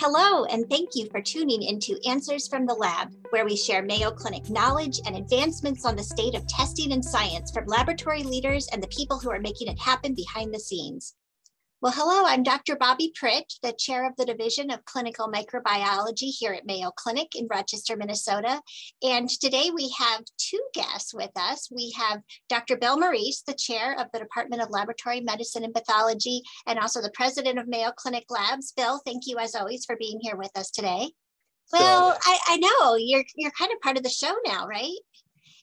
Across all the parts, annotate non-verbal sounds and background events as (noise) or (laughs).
Hello, and thank you for tuning into Answers from the Lab, where we share Mayo Clinic knowledge and advancements on the state of testing and science from laboratory leaders and the people who are making it happen behind the scenes. Well, hello, I'm Dr. Bobby Pritt, the chair of the Division of Clinical Microbiology here at Mayo Clinic in Rochester, Minnesota. And today we have two guests with us. We have Dr. Bill Morice, the chair of the Department of Laboratory Medicine and Pathology, and also the president of Mayo Clinic Labs. Bill, thank you as always for being here with us today. Well, I, I know you're you're kind of part of the show now, right?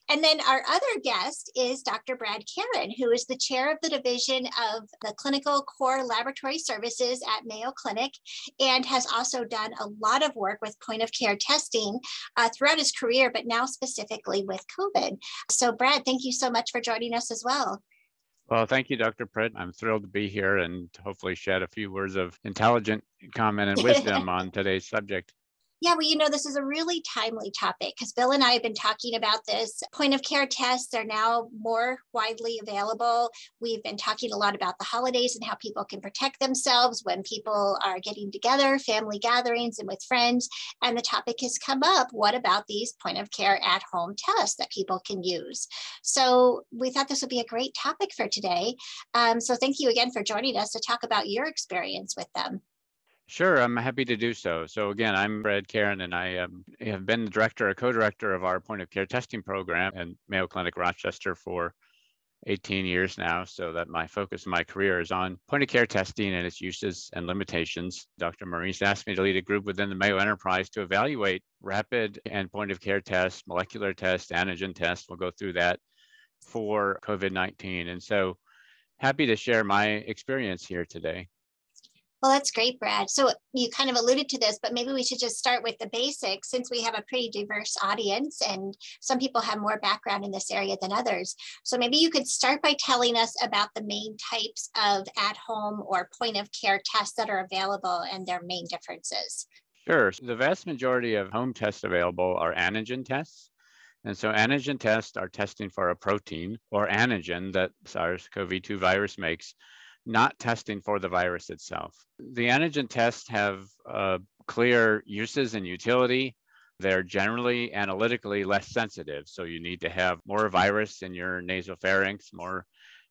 And then our other guest is Dr. Brad Karon, who is the chair of the division of the Clinical Core Laboratory Services at Mayo Clinic and has also done a lot of work with point of care testing uh, throughout his career, but now specifically with COVID. So, Brad, thank you so much for joining us as well. Well, thank you, Dr. Pritt. I'm thrilled to be here and hopefully shed a few words of intelligent comment and wisdom (laughs) on today's subject. Yeah, well, you know, this is a really timely topic because Bill and I have been talking about this. Point of care tests are now more widely available. We've been talking a lot about the holidays and how people can protect themselves when people are getting together, family gatherings, and with friends. And the topic has come up what about these point of care at home tests that people can use? So we thought this would be a great topic for today. Um, so thank you again for joining us to talk about your experience with them. Sure, I'm happy to do so. So again, I'm Brad Karon, and I um, have been the director, or co-director of our point of care testing program at Mayo Clinic Rochester for 18 years now. So that my focus in my career is on point of care testing and its uses and limitations. Dr. Morice asked me to lead a group within the Mayo enterprise to evaluate rapid and point of care tests, molecular tests, antigen tests. We'll go through that for COVID-19. And so happy to share my experience here today. Well, that's great, Brad. So you kind of alluded to this, but maybe we should just start with the basics since we have a pretty diverse audience and some people have more background in this area than others. So maybe you could start by telling us about the main types of at home or point of care tests that are available and their main differences. Sure. The vast majority of home tests available are antigen tests. And so antigen tests are testing for a protein or antigen that SARS-CoV-2 virus makes not testing for the virus itself. The antigen tests have uh, clear uses and utility. They're generally analytically less sensitive. So you need to have more virus in your nasopharynx, more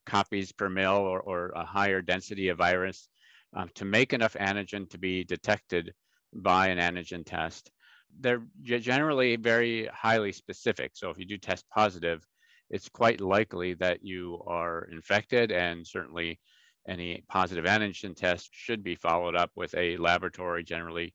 copies per mil or, or a higher density of virus um, to make enough antigen to be detected by an antigen test. They're generally very highly specific. So if you do test positive, it's quite likely that you are infected and certainly any positive antigen test should be followed up with a laboratory, generally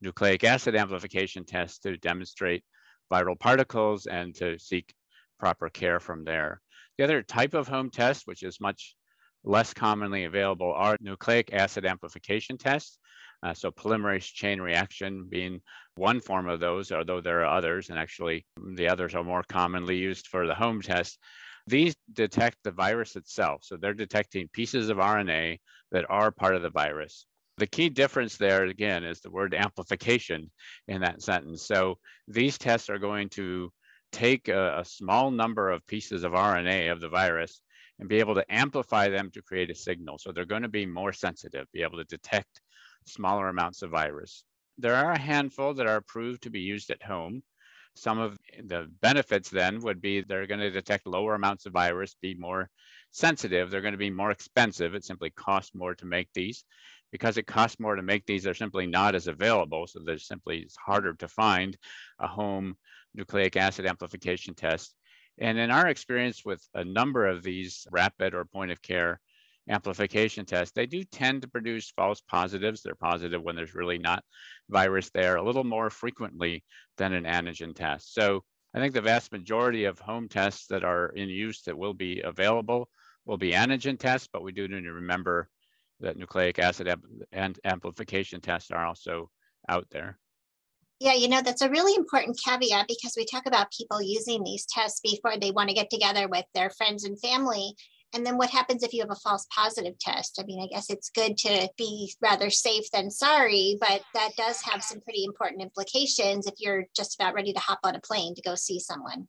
nucleic acid amplification test to demonstrate viral particles and to seek proper care from there. The other type of home test, which is much less commonly available, are nucleic acid amplification tests. Uh, so polymerase chain reaction being one form of those, although there are others, and actually the others are more commonly used for the home test. These detect the virus itself. So they're detecting pieces of RNA that are part of the virus. The key difference there, again, is the word amplification in that sentence. So these tests are going to take a, a small number of pieces of RNA of the virus and be able to amplify them to create a signal. So they're going to be more sensitive, be able to detect smaller amounts of virus. There are a handful that are approved to be used at home. Some of the benefits then would be they're going to detect lower amounts of virus, be more sensitive. They're going to be more expensive. It simply costs more to make these. Because it costs more to make these, they're simply not as available. So there's simply it's harder to find a home nucleic acid amplification test. And in our experience with a number of these rapid or point of care amplification tests, they do tend to produce false positives. They're positive when there's really not virus there a little more frequently than an antigen test. So I think the vast majority of home tests that are in use that will be available will be antigen tests, but we do need to remember that nucleic acid and amplification tests are also out there. Yeah, you know, that's a really important caveat because we talk about people using these tests before they want to get together with their friends and family. And then what happens if you have a false positive test? I mean, I guess it's good to be rather safe than sorry, but that does have some pretty important implications if you're just about ready to hop on a plane to go see someone.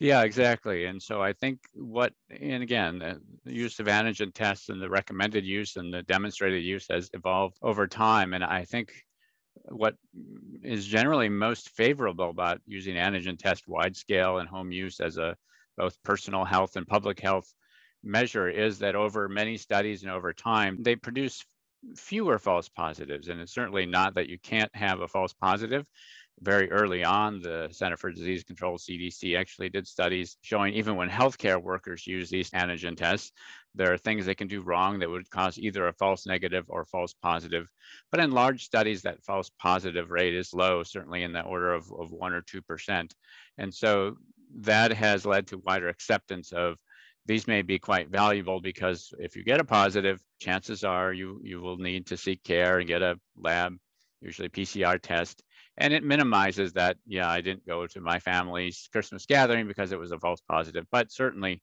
Yeah, exactly. And so I think what, and again, the use of antigen tests and the recommended use and the demonstrated use has evolved over time. And I think what is generally most favorable about using antigen test wide scale and home use as a both personal health and public health measure is that over many studies and over time, they produce fewer false positives. And it's certainly not that you can't have a false positive. Very early on, the Center for Disease Control, CDC, actually did studies showing even when healthcare workers use these antigen tests, there are things they can do wrong that would cause either a false negative or false positive. But in large studies, that false positive rate is low, certainly in the order of, of 1% or 2%. And so that has led to wider acceptance of these may be quite valuable because if you get a positive, chances are you, you will need to seek care and get a lab, usually PCR test. And it minimizes that, yeah, I didn't go to my family's Christmas gathering because it was a false positive, but certainly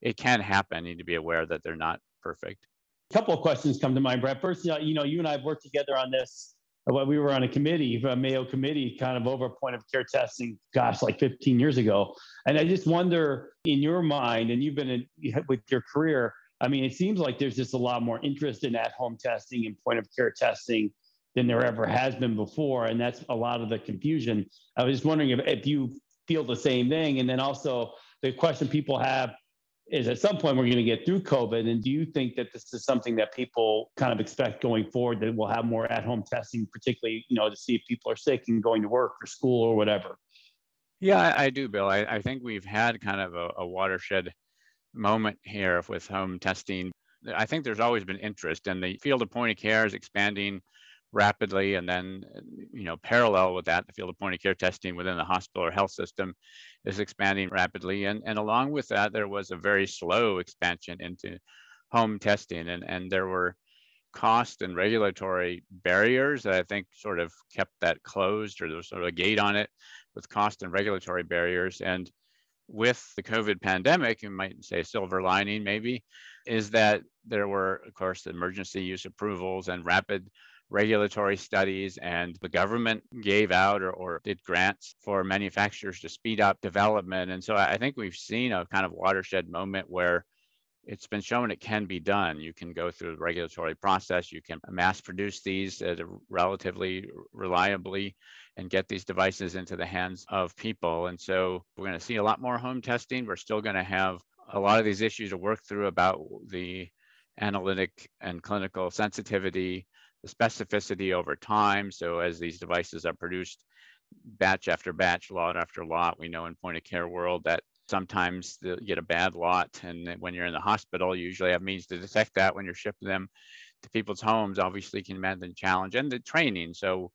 it can happen. You need to be aware that they're not perfect. A couple of questions come to mind, Brett. First, you know, you and I have worked together on this when we were on a committee, a Mayo committee, kind of over point of care testing, gosh, like 15 years ago. And I just wonder, in your mind, and you've been in, with your career, I mean, it seems like there's just a lot more interest in at home testing and point of care testing than there ever has been before. And that's a lot of the confusion. I was just wondering if, if you feel the same thing. And then also the question people have is at some point we're going to get through COVID. And do you think that this is something that people kind of expect going forward that we'll have more at home testing, particularly, you know, to see if people are sick and going to work or school or whatever? Yeah, I, I do, Bill. I, I, think we've had kind of a, a watershed moment here with home testing. I think there's always been interest, and the field of point of care is expanding rapidly and then you know parallel with that the field of point of care testing within the hospital or health system is expanding rapidly. And and along with that there was a very slow expansion into home testing. And and there were cost and regulatory barriers that I think sort of kept that closed or there was sort of a gate on it with cost and regulatory barriers. And with the COVID pandemic, you might say silver lining maybe, is that there were, of course, emergency use approvals and rapid regulatory studies and the government gave out or, or did grants for manufacturers to speed up development. And so I think we've seen a kind of watershed moment where it's been shown it can be done. You can go through the regulatory process, you can mass produce these relatively reliably and get these devices into the hands of people. And so we're going to see a lot more home testing. We're still going to have a lot of these issues to work through about the analytic and clinical sensitivity the specificity over time. So as these devices are produced batch after batch, lot after lot, we know in point of care world that sometimes you get a bad lot. And when you're in the hospital, you usually have means to detect that when you're shipping them to people's homes, obviously can mean the challenge and the training. So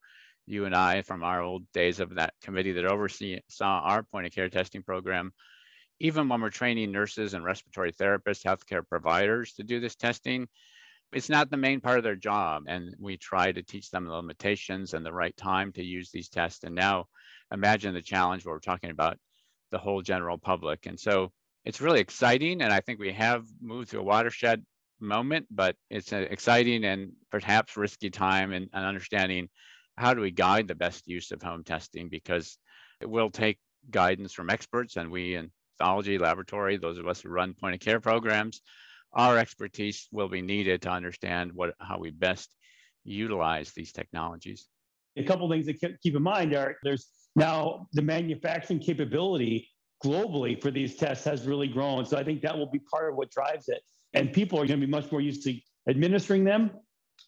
you and I, from our old days of that committee that oversaw our point of care testing program, even when we're training nurses and respiratory therapists, healthcare providers to do this testing, it's not the main part of their job. And we try to teach them the limitations and the right time to use these tests. And now imagine the challenge where we're talking about the whole general public. And so it's really exciting. And I think we have moved to a watershed moment, but it's an exciting and perhaps risky time in understanding how do we guide the best use of home testing because it will take guidance from experts and we in pathology laboratory, those of us who run point of care programs, our expertise will be needed to understand what how we best utilize these technologies. A couple things to keep in mind are there's now the manufacturing capability globally for these tests has really grown. So I think that will be part of what drives it. And people are going to be much more used to administering them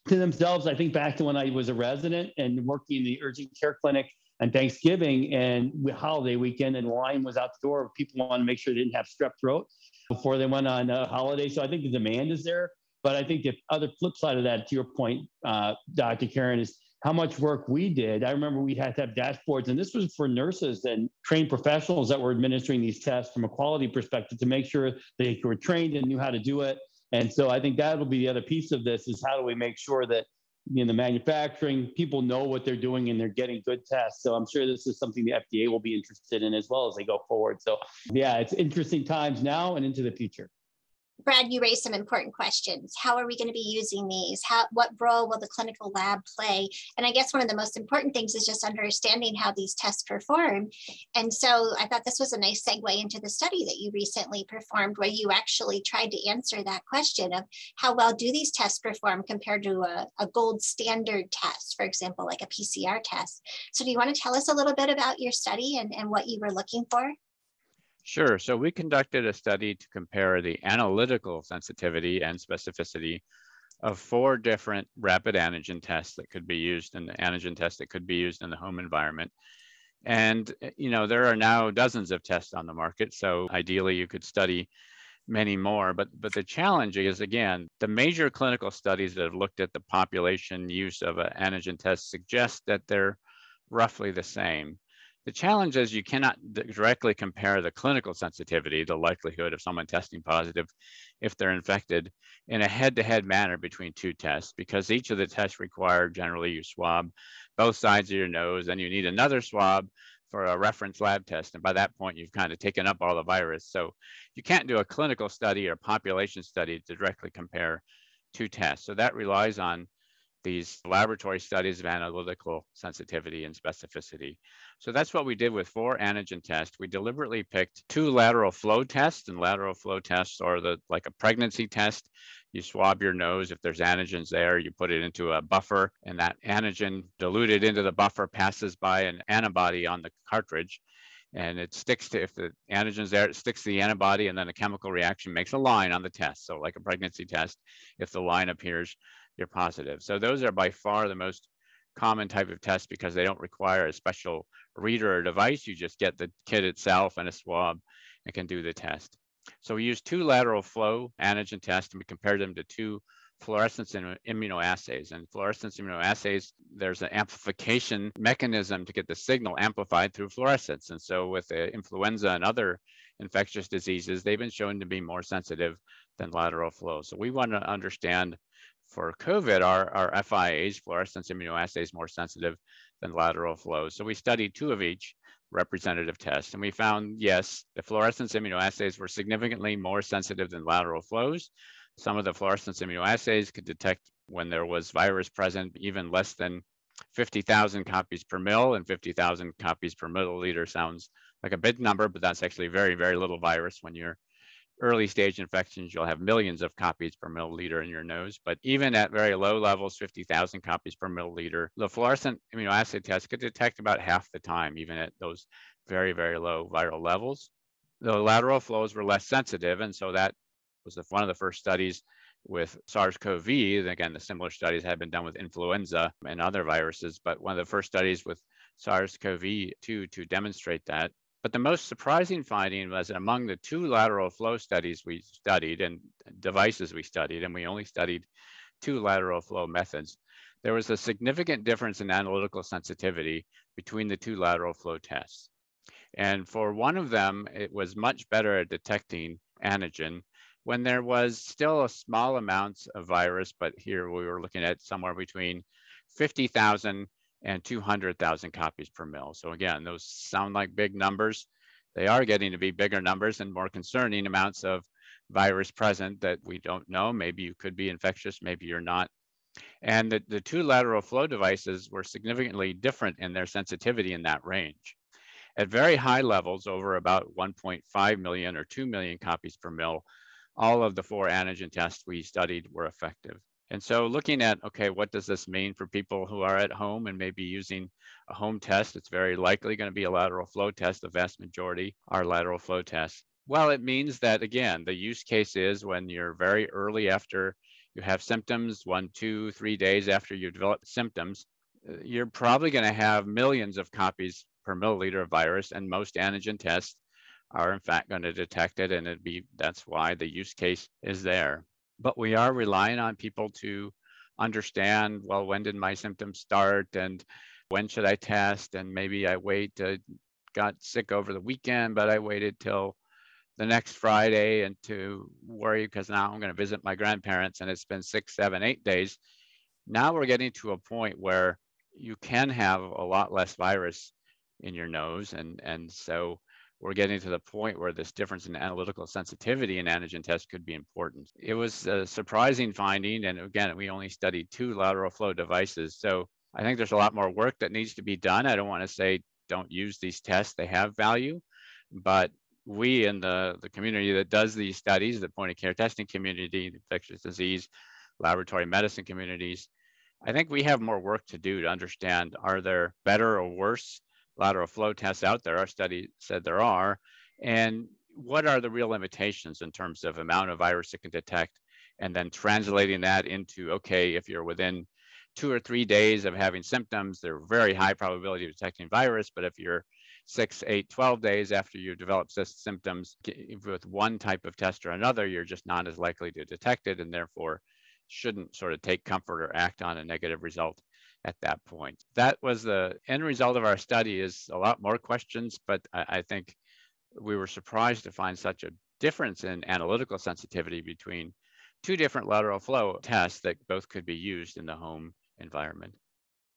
to themselves. I think back to when I was a resident and working in the urgent care clinic on Thanksgiving and holiday weekend, and line was out the door. People wanted to make sure they didn't have strep throat before they went on a holiday. So I think the demand is there. But I think the other flip side of that, to your point, uh, Dr. Karon, is how much work we did. I remember we had to have dashboards, and this was for nurses and trained professionals that were administering these tests from a quality perspective to make sure they were trained and knew how to do it. And so I think that'll be the other piece of this is how do we make sure that in the manufacturing, people know what they're doing and they're getting good tests. So I'm sure this is something the FDA will be interested in as well as they go forward. So yeah, it's interesting times now and into the future. Brad, you raised some important questions. How are we going to be using these? How, what role will the clinical lab play? And I guess one of the most important things is just understanding how these tests perform. And so I thought this was a nice segue into the study that you recently performed, where you actually tried to answer that question of how well do these tests perform compared to a, a gold standard test, for example, like a PCR test. So do you want to tell us a little bit about your study and, and what you were looking for? Sure. So we conducted a study to compare the analytical sensitivity and specificity of four different rapid antigen tests that could be used in the antigen test that could be used in the home environment. And, eh, you know, there are now dozens of tests on the market. So ideally you could study many more. But, but the challenge is, again, the major clinical studies that have looked at the population use of an antigen test suggest that they're roughly the same. The challenge is you cannot directly compare the clinical sensitivity, the likelihood of someone testing positive if they're infected, in a head-to-head manner between two tests, because each of the tests require generally you swab both sides of your nose, and you need another swab for a reference lab test. And by that point, you've kind of taken up all the virus. So you can't do a clinical study or population study to directly compare two tests. So that relies on these laboratory studies of analytical sensitivity and specificity. So that's what we did with four antigen tests. We deliberately picked two lateral flow tests, and lateral flow tests are the like a pregnancy test. You swab your nose. If there's antigens there, you put it into a buffer, and that antigen diluted into the buffer passes by an antibody on the cartridge and it sticks to if the antigen's there, it sticks to the antibody, and then a chemical reaction makes a line on the test. So, like a pregnancy test, if the line appears, you're positive. So those are by far the most common type of test because they don't require a special reader or device. You just get the kit itself and a swab and can do the test. So we use two lateral flow antigen tests and we compared them to two fluorescence immunoassays. And fluorescence immunoassays, there's an amplification mechanism to get the signal amplified through fluorescence. And so with influenza and other infectious diseases, they've been shown to be more sensitive than lateral flow. So we want to understand for COVID, our, our FIAs, fluorescence immunoassays, more sensitive than lateral flows. So we studied two of each representative test, and we found, yes, the fluorescence immunoassays were significantly more sensitive than lateral flows. Some of the fluorescence immunoassays could detect when there was virus present, even less than 50,000 copies per mil, and 50,000 copies per milliliter sounds like a big number, but that's actually very, very little virus when you're early stage infections, you'll have millions of copies per milliliter in your nose. But even at very low levels, 50,000 copies per milliliter, the fluorescent immunoassay test could detect about half the time, even at those very, very low viral levels. The lateral flows were less sensitive, and so that was one of the first studies with SARS-CoV. Again, the similar studies had been done with influenza and other viruses, but one of the first studies with SARS-CoV-2 to demonstrate that. But the most surprising finding was among the two lateral flow studies we studied and devices we studied, and we only studied two lateral flow methods, there was a significant difference in analytical sensitivity between the two lateral flow tests. And for one of them, it was much better at detecting antigen when there was still a small amounts of virus, but here we were looking at somewhere between 50,000 and 200,000 copies per mil. So again, those sound like big numbers. They are getting to be bigger numbers and more concerning amounts of virus present that we don't know. Maybe you could be infectious, maybe you're not. And the, the two lateral flow devices were significantly different in their sensitivity in that range. At very high levels, over about 1.5 million or 2 million copies per mil, all of the four antigen tests we studied were effective. And so looking at, okay, what does this mean for people who are at home and maybe using a home test? It's very likely going to be a lateral flow test. The vast majority are lateral flow tests. Well, it means that, again, the use case is when you're very early after you have symptoms, one, two, three days after you develop symptoms, uh, you're probably going to have millions of copies per milliliter of virus, and most antigen tests are in fact going to detect it, and it'd be that's why the use case is there but we are relying on people to understand well when did my symptoms start and when should i test? And maybe i wait uh, got sick over the weekend but i waited till the next friday and to worry because now i'm going to visit my grandparents and it's been six seven eight days. Now we're getting to a point where you can have a lot less virus in your nose and and so we're getting to the point where this difference in analytical sensitivity in antigen tests could be important. It was a surprising finding. And again, we only studied two lateral flow devices. So I think there's a lot more work that needs to be done. I don't want to say don't use these tests, they have value. But we in the, the community that does these studies, the point of care testing community, infectious disease, laboratory medicine communities, I think we have more work to do to understand are there better or worse lateral flow tests out there. Our study said there are. And what are the real limitations in terms of amount of virus it can detect? And then translating that into, okay, if you're within two or three days of having symptoms, they're very high probability of detecting virus. But if you're six, eight, 12 days after you develop symptoms with one type of test or another, you're just not as likely to detect it and therefore shouldn't sort of take comfort or act on a negative result at that point. That was the end result of our study is a lot more questions, but I, I think we were surprised to find such a difference in analytical sensitivity between two different lateral flow tests that both could be used in the home environment.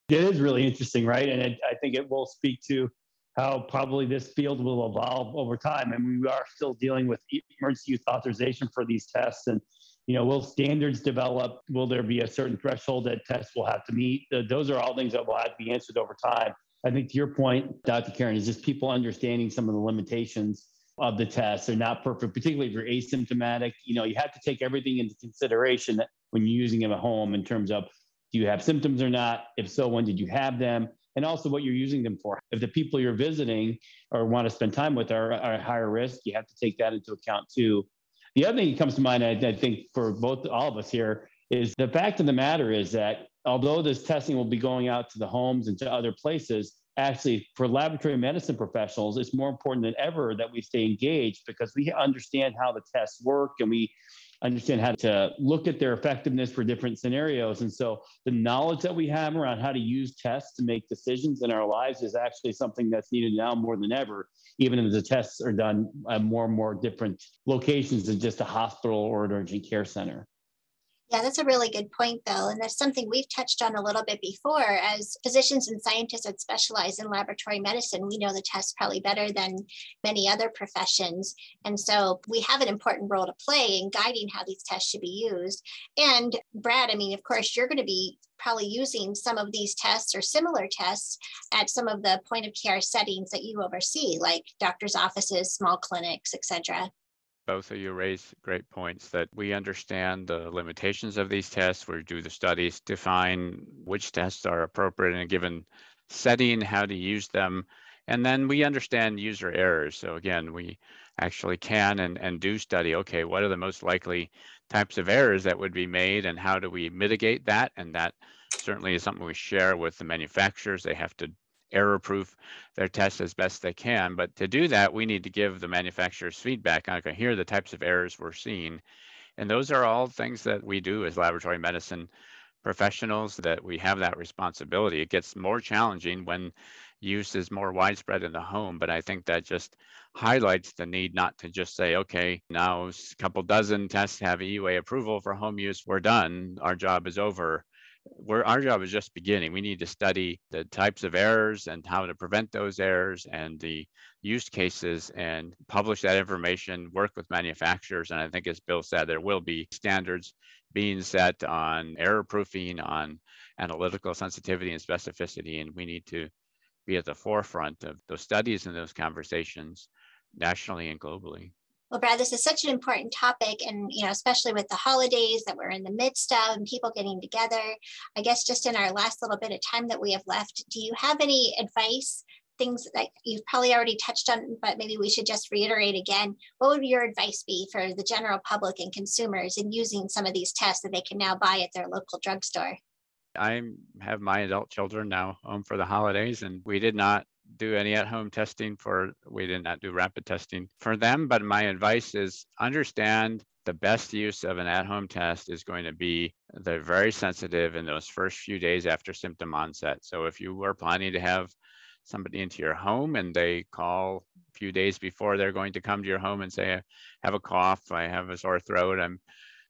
It is really interesting, right? And it, I think it will speak to how probably this field will evolve over time. And we are still dealing with emergency use authorization for these tests. And you know, will standards develop? Will there be a certain threshold that tests will have to meet? Those are all things that will have to be answered over time. I think to your point, Dr. Karon, is just people understanding some of the limitations of the tests. They're not perfect, particularly if you're asymptomatic. You know, you have to take everything into consideration when you're using them at home in terms of do you have symptoms or not? If so, when did you have them? And also what you're using them for. If the people you're visiting or want to spend time with are, are higher risk, you have to take that into account too. The other thing that comes to mind, I, I think for both all of us here, is the fact of the matter is that although this testing will be going out to the homes and to other places, actually for laboratory medicine professionals, it's more important than ever that we stay engaged because we understand how the tests work and we understand how to look at their effectiveness for different scenarios. And so the knowledge that we have around how to use tests to make decisions in our lives is actually something that's needed now more than ever, even if the tests are done at more and more different locations than just a hospital or an urgent care center. Yeah, that's a really good point, though. And that's something we've touched on a little bit before. As physicians and scientists that specialize in laboratory medicine, we know the test probably better than many other professions. And so we have an important role to play in guiding how these tests should be used. And Brad, I mean, of course, you're going to be probably using some of these tests or similar tests at some of the point of care settings that you oversee, like doctors' offices, small clinics, et cetera both of you raise great points that we understand the limitations of these tests. We do the studies, define which tests are appropriate in a given setting, how to use them, and then we understand user errors. So again, we actually can and, and do study, okay, what are the most likely types of errors that would be made and how do we mitigate that? And that certainly is something we share with the manufacturers. They have to error proof their tests as best they can. But to do that, we need to give the manufacturers feedback okay, here are the types of errors we're seeing. And those are all things that we do as laboratory medicine professionals that we have that responsibility. It gets more challenging when use is more widespread in the home, but I think that just highlights the need not to just say, okay, now a couple dozen tests have EUA approval for home use, we're done, our job is over where our job is just beginning. We need to study the types of errors and how to prevent those errors and the use cases and publish that information, work with manufacturers. And I think, as Bill said, there will be standards being set on error proofing, on analytical sensitivity and specificity. And we need to be at the forefront of those studies and those conversations nationally and globally. Well, Brad, this is such an important topic, and you know, especially with the holidays that we're in the midst of, and people getting together. I guess just in our last little bit of time that we have left, do you have any advice? Things that you've probably already touched on, but maybe we should just reiterate again. What would your advice be for the general public and consumers in using some of these tests that they can now buy at their local drugstore? I have my adult children now home for the holidays, and we did not do any at home testing for, we did not do rapid testing for them. But my advice is understand the best use of an at home test is going to be they're very sensitive in those first few days after symptom onset. So if you were planning to have somebody into your home and they call a few days before they're going to come to your home and say, I have a cough, I have a sore throat, I'm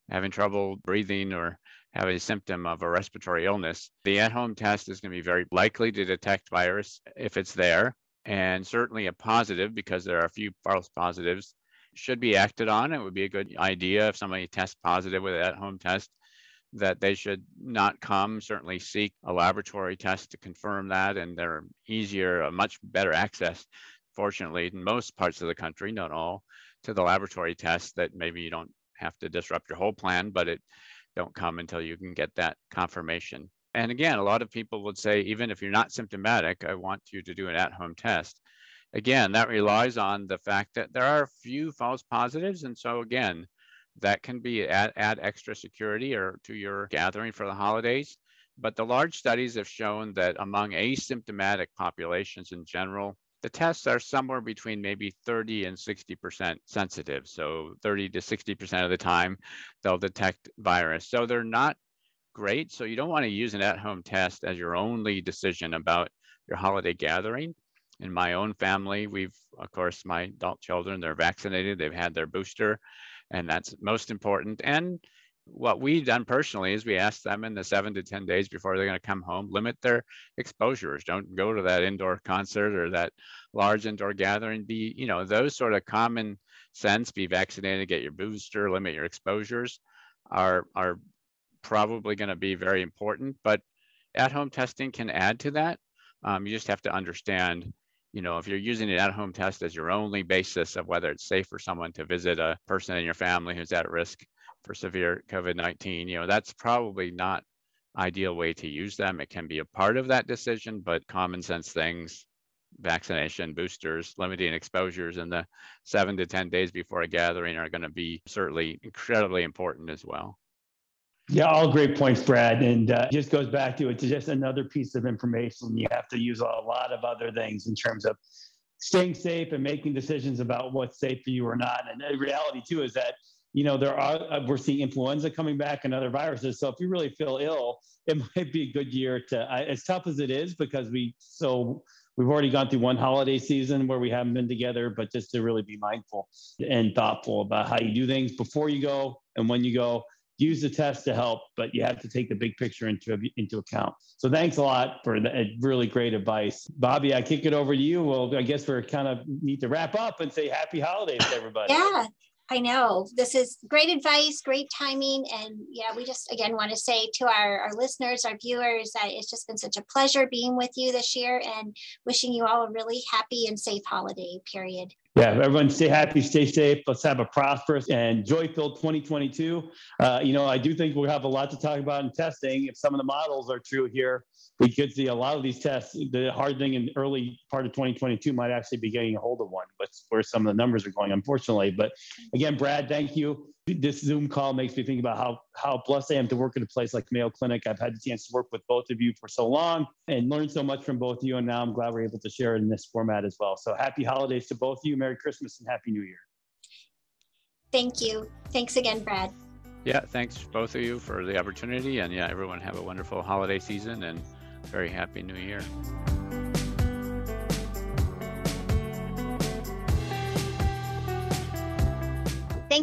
having trouble breathing, or have a symptom of a respiratory illness, the at home test is going to be very likely to detect virus if it's there. and certainly a positive because there are a few false positives should be acted on. It would be a good idea if somebody tests positive with an at-home test that they should not come, certainly seek a laboratory test to confirm that. And they're easier, a much better access, fortunately, in most parts of the country, not all, to the laboratory test that maybe you don't have to disrupt your whole plan, but it don't come until you can get that confirmation. And again, a lot of people would say, even if you're not symptomatic, I want you to do an at home test. Again, that relies on the fact that there are a few false positives. And so, again, that can be add, add extra security or to your gathering for the holidays. But the large studies have shown that among asymptomatic populations in general, the tests are somewhere between maybe 30 and 60% sensitive. So 30 to 60% of the time, they'll detect virus. So they're not great. So you don't want to use an at-home test as your only decision about your holiday gathering. In my own family, we've, of course, my adult children, they're vaccinated, they've had their booster, and that's most important. And what we've done personally is we ask them in the seven to 10 days before they're going to come home, limit their exposures. Don't go to that indoor concert or that large indoor gathering. Be, you know, those sort of common sense, be vaccinated, get your booster, limit your exposures are, are probably going to be very important. But at home testing can add to that. Um, you just have to understand you know, if you're using an at-home test as your only basis of whether it's safe for someone to visit a person in your family who's at risk, for severe COVID-19, you know, that's probably not ideal way to use them. It can be a part of that decision, but common sense things, vaccination, boosters, limiting exposures in the seven to 10 days before a gathering are going to be certainly incredibly important as well. Yeah, all great points, Brad. And uh, just goes back to it's just another piece of information. You have to use a lot of other things in terms of staying safe and making decisions about what's safe for you or not. And the reality, too, is that you know, there are, uh, we're seeing influenza coming back and other viruses. So if you really feel ill, it (laughs) might be a good year to, I, as tough as it is, because we, so we've already gone through one holiday season where we haven't been together, but just to really be mindful and thoughtful about how you do things before you go and when you go. Use the test to help, but you have to take the big picture into into account. So thanks a lot for the really great advice, Bobby. I kick it over to you. Well, I guess we're kind of need to wrap up and say happy holidays, everybody. Yeah, I know this is great advice, great timing. And yeah, we just again want to say to our, our listeners, our viewers, that it's just been such a pleasure being with you this year and wishing you all a really happy and safe holiday period. Yeah, everyone stay happy, stay safe. Let's have a prosperous and joy-filled 2022. Uh, you know, I do think we'll have a lot to talk about in testing. If some of the models are true here, we could see a lot of these tests. The hard thing in early part of 2022 might actually be getting a hold of one, but where some of the numbers are going, unfortunately. But again, Brad, thank you. This Zoom call makes me think about how how blessed I am to work at a place like Mayo Clinic. I've had the chance to work with both of you for so long and learn so much from both of you. And now I'm glad we're able to share in this format as well. So happy holidays to both of you. Merry Christmas and Happy New Year. Thank you. Thanks again, Brad. Yeah, thanks both of you for the opportunity. And yeah, everyone have a wonderful holiday season and very happy new year.